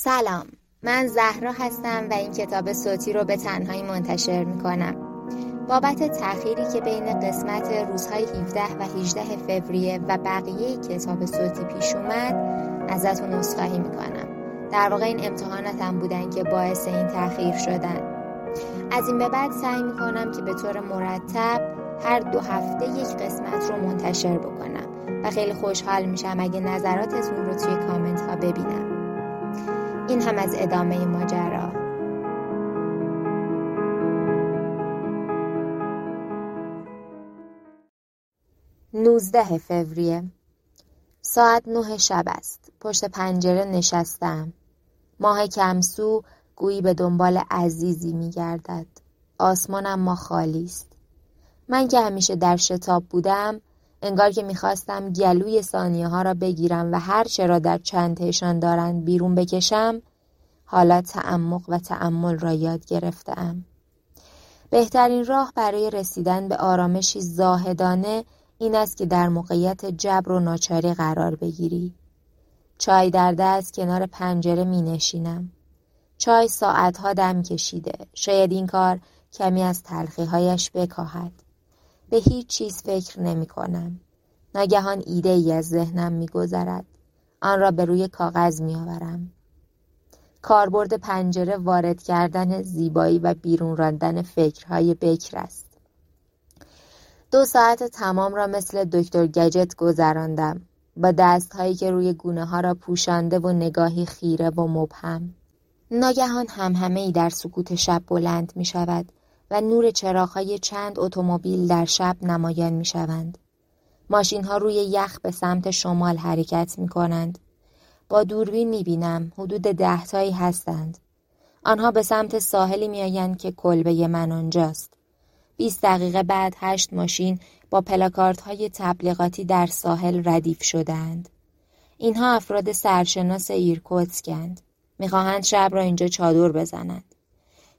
سلام. من زهرا هستم و این کتاب صوتی رو به تنهایی منتشر می کنم بابت تأخیری که بین قسمت روزهای 17 و 18 فوریه و بقیه کتاب صوتی پیش اومد ازتون عذرخواهی می‌کنم. در واقع این امتحاناتم بودن که باعث این تأخیر شدن. از این به بعد سعی می‌کنم که به طور مرتب هر دو هفته یک قسمت رو منتشر بکنم و خیلی خوشحال میشم اگه نظراتتون رو توی کامنت ها ببینم. این هم از ادامه ماجرا. نوزده فوریه. ساعت نه شب است. پشت پنجره نشستم. ماه کمسو گویی به دنبال عزیزی میگردد آسمانم ما خالی است. من که همیشه در شتاب بودم انگار که می‌خواستم گلوی ثانیه ها را بگیرم و هر چه را در چندهشان دارند بیرون بکشم حالا تعمق و تعمل را یاد گرفتم. بهترین راه برای رسیدن به آرامشی زاهدانه این است که در موقعیت جبر و ناچاری قرار بگیری. چای در دست کنار پنجره می نشینم. چای ساعتها دم کشیده. شاید این کار کمی از تلخیهایش بکاهد. به هیچ چیز فکر نمی کنم. ناگهان ایده ای از ذهنم می گذرد. آن را به روی کاغذ می آورم. کاربرد پنجره وارد کردن زیبایی و بیرون راندن فکرهای بکر است. دو ساعت تمام را مثل دکتر گجت گذراندم با دستهایی که روی گونه ها را پوشانده و نگاهی خیره و مبهم. ناگهان هم همه ای در سکوت شب بلند می شود و نور چراغهای چند اتومبیل در شب نمایان می شوند. ماشین ها روی یخ به سمت شمال حرکت می کنند. با دوربین می بینم حدود دهتایی هستند. آنها به سمت ساحلی می که کلبه من آنجاست. 20 دقیقه بعد هشت ماشین با پلاکارت های تبلیغاتی در ساحل ردیف شدند. اینها افراد سرشناس ایرکوتسکند. می‌خواهند شب را اینجا چادر بزنند.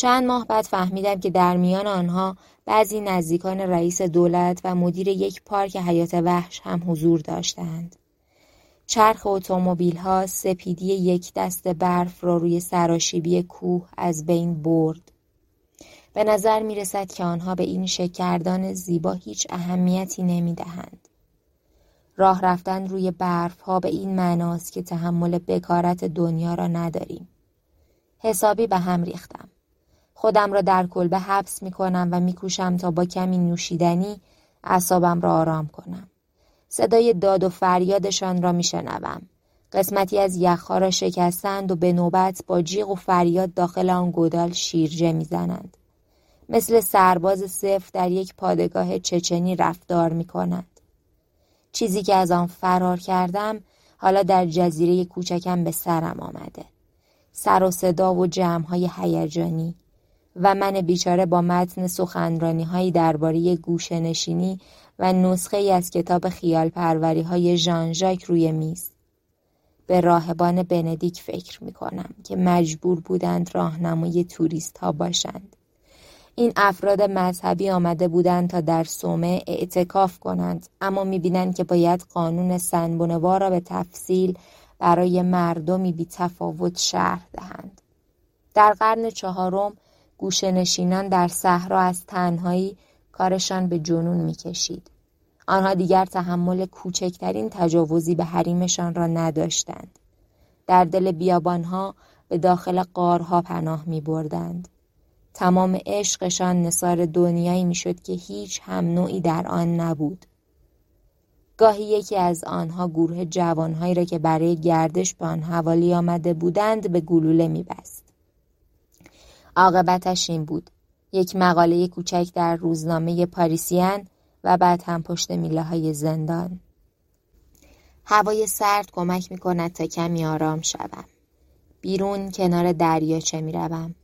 چند ماه بعد فهمیدم که در میان آنها بعضی نزدیکان رئیس دولت و مدیر یک پارک حیات وحش هم حضور داشتند. چرخ اتومبیل ها سپیدی یک دست برف را روی سراشیبی کوه از بین برد. به نظر می رسد که آنها به این شکردان زیبا هیچ اهمیتی نمی دهند. راه رفتن روی برف ها به این معناست که تحمل بکارت دنیا را نداریم. حسابی به هم ریختم. خودم را در کلبه حبس می کنم و می کوشم تا با کمی نوشیدنی اعصابم را آرام کنم. صدای داد و فریادشان را میشنوم قسمتی از یخها را شکستند و به نوبت با جیغ و فریاد داخل آن گودال شیرجه می‌زنند مثل سرباز صفر در یک پادگاه چچنی رفتار می کند. چیزی که از آن فرار کردم حالا در جزیره کوچکم به سرم آمده. سر و صدا و جمعهای هیجانی و من بیچاره با متن سخنرانی هایی درباره گوشنشینی و نسخه ای از کتاب خیال پروری های ژان ژاک روی میز. به راهبان بندیک فکر می کنم که مجبور بودند راهنمای توریست ها باشند. این افراد مذهبی آمده بودند تا در سومه اعتکاف کنند اما می بینند که باید قانون سنبونوار را به تفصیل برای مردمی بی تفاوت شرح دهند. در قرن چهارم گوشنشینان در صحرا از تنهایی کارشان به جنون می‌کشید. آنها دیگر تحمل کوچکترین تجاوزی به حریمشان را نداشتند. در دل بیابانها به داخل قارها پناه می بردند. تمام عشقشان نصار دنیایی می‌شد که هیچ هم نوعی در آن نبود. گاهی یکی از آنها گروه جوانهایی را که برای گردش به آن حوالی آمده بودند به گلوله میبست. عاقبتش این بود یک مقاله کوچک در روزنامه پاریسیان و بعد هم پشت میله های زندان هوای سرد کمک می کند تا کمی آرام شوم بیرون کنار دریاچه می روم.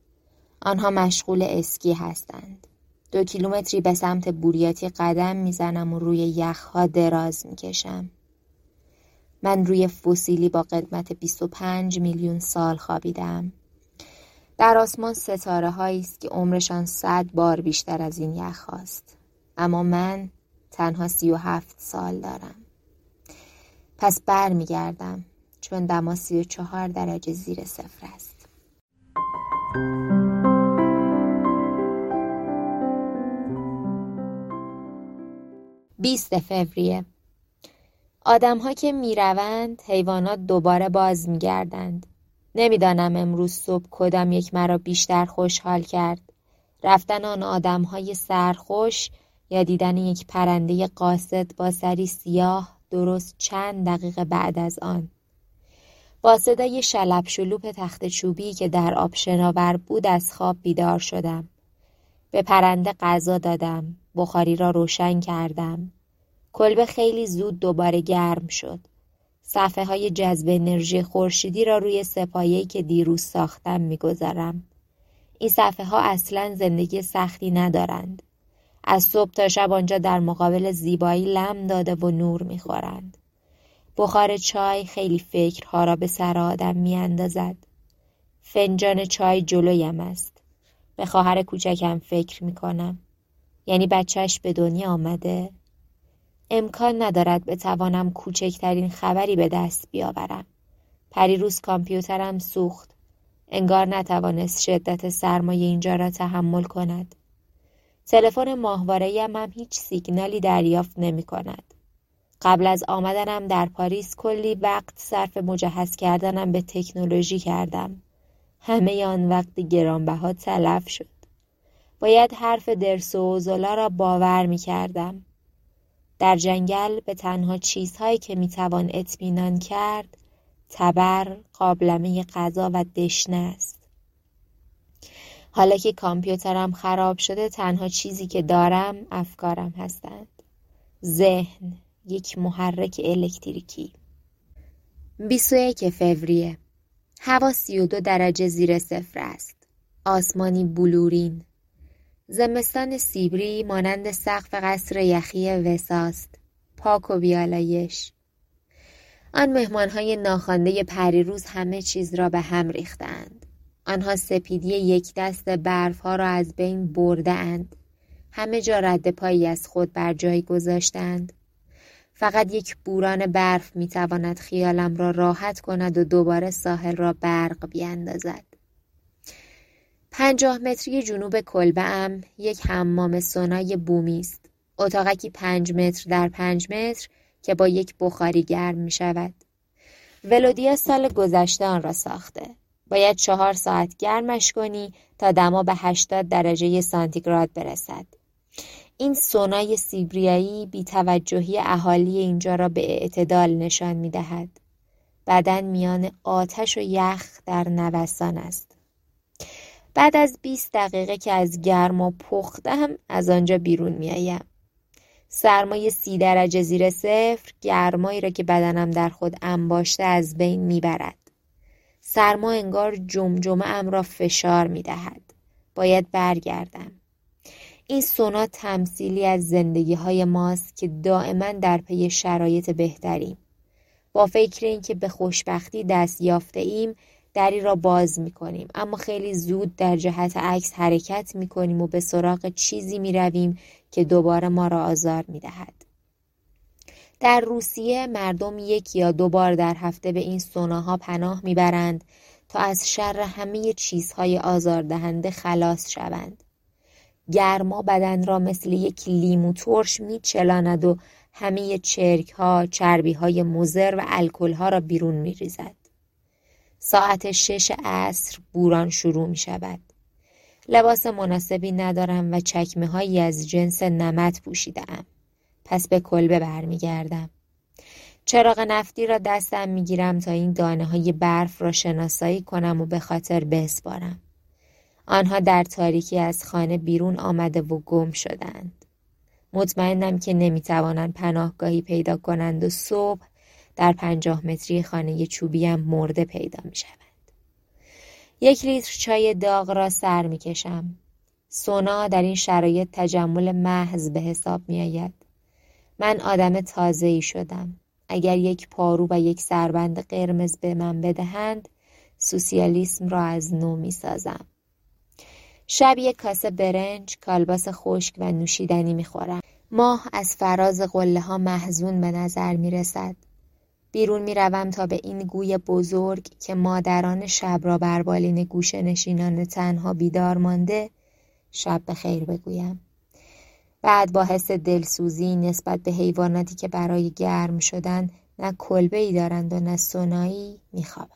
آنها مشغول اسکی هستند دو کیلومتری به سمت بوریاتی قدم می‌زنم و روی یخها دراز می‌کشم. من روی فسیلی با قدمت 25 میلیون سال خوابیدم. در آسمان ستاره هایی است که عمرشان صد بار بیشتر از این یخ هاست. اما من تنها سی و هفت سال دارم. پس بر می گردم. چون دما سی و چهار درجه زیر صفر است. بیست فوریه آدمها که می‌روند حیوانات دوباره باز میگردند نمی‌دانم امروز صبح کدام یک مرا بیشتر خوشحال کرد. رفتن آن آدمهای سرخوش یا دیدن یک پرنده قاصد با سری سیاه درست چند دقیقه بعد از آن. با صدای شلب شلوپ تخت چوبی که در آب شناور بود از خواب بیدار شدم. به پرنده غذا دادم. بخاری را روشن کردم. کلبه خیلی زود دوباره گرم شد. صفحه های جذب انرژی خورشیدی را روی سپایه‌ای که دیروز ساختم می‌گذارم. این صفحه ها اصلا زندگی سختی ندارند. از صبح تا شب آنجا در مقابل زیبایی لم داده و نور می‌خورند. بخار چای خیلی فکرها را به سر آدم میاندازد. فنجان چای جلویم است. به خواهر کوچکم فکر می‌کنم. یعنی بچهش به دنیا آمده؟ امکان ندارد بتوانم کوچکترین خبری به دست بیاورم پریروز کامپیوترم سوخت انگار نتوانست شدت سرمایه اینجا را تحمل کند تلفن ماهواره هم هیچ سیگنالی دریافت نمی کند. قبل از آمدنم در پاریس کلی وقت صرف مجهز کردنم به تکنولوژی کردم. همه آن وقت گرانبها تلف شد. باید حرف درس و را باور می کردم. در جنگل به تنها چیزهایی که می توان اطمینان کرد تبر، قابلمه غذا و دشنه است. حالا که کامپیوترم خراب شده تنها چیزی که دارم افکارم هستند. ذهن یک محرک الکتریکی 21 فوریه هوا 32 درجه زیر صفر است. آسمانی بلورین. زمستان سیبری مانند سقف قصر یخی وساست. پاک و بیالایش. آن مهمانهای ناخوانده پریروز همه چیز را به هم ریختند. آنها سپیدی یک دست برف ها را از بین برده اند. همه جا رد پایی از خود بر جای گذاشتند. فقط یک بوران برف می تواند خیالم را راحت کند و دوباره ساحل را برق بیاندازد. پنجاه متری جنوب کلبه ام یک حمام سونای بومی است. اتاقکی پنج متر در پنج متر که با یک بخاری گرم می شود. ولودیا سال گذشته آن را ساخته. باید چهار ساعت گرمش کنی تا دما به 80 درجه سانتیگراد برسد. این سونای سیبریایی بی توجهی اهالی اینجا را به اعتدال نشان می دهد. بدن میان آتش و یخ در نوسان است. بعد از 20 دقیقه که از گرم و پختم از آنجا بیرون می آیم. سرمای سی درجه زیر صفر گرمایی را که بدنم در خود انباشته از بین می‌برد. سرما انگار جمجمه ام را فشار می دهد. باید برگردم. این سونا تمثیلی از زندگی های ماست که دائما در پی شرایط بهتریم. با فکر اینکه به خوشبختی دست یافته ایم دری را باز می کنیم اما خیلی زود در جهت عکس حرکت می کنیم و به سراغ چیزی می رویم که دوباره ما را آزار می دهد. در روسیه مردم یک یا دو بار در هفته به این سوناها پناه می‌برند تا از شر همه چیزهای آزاردهنده خلاص شوند. گرما بدن را مثل یک لیمو ترش میچلاند و همه چرک ها، چربی های مزر و الکل ها را بیرون می ریزد. ساعت شش عصر بوران شروع می شود. لباس مناسبی ندارم و چکمه هایی از جنس نمت پوشیدم. پس به کلبه برمیگردم. چراغ نفتی را دستم می‌گیرم تا این دانه های برف را شناسایی کنم و به خاطر بسپارم. آنها در تاریکی از خانه بیرون آمده و گم شدند. مطمئنم که نمی‌توانند پناهگاهی پیدا کنند و صبح در پنجاه متری خانه چوبیم مرده پیدا می شود. یک لیتر چای داغ را سر می کشم. سونا در این شرایط تجمل محض به حساب می آید. من آدم تازه ای شدم. اگر یک پارو و یک سربند قرمز به من بدهند سوسیالیسم را از نو می سازم. شب یک کاسه برنج، کالباس خشک و نوشیدنی می خورم. ماه از فراز قله ها محزون به نظر می رسد. بیرون می‌روم تا به این گوی بزرگ که مادران شب را بر بالین گوشه نشینان تنها بیدار مانده شب به خیر بگویم. بعد با حس دلسوزی نسبت به حیواناتی که برای گرم شدن نه کلبه ای دارند و نه سنایی میخوابم.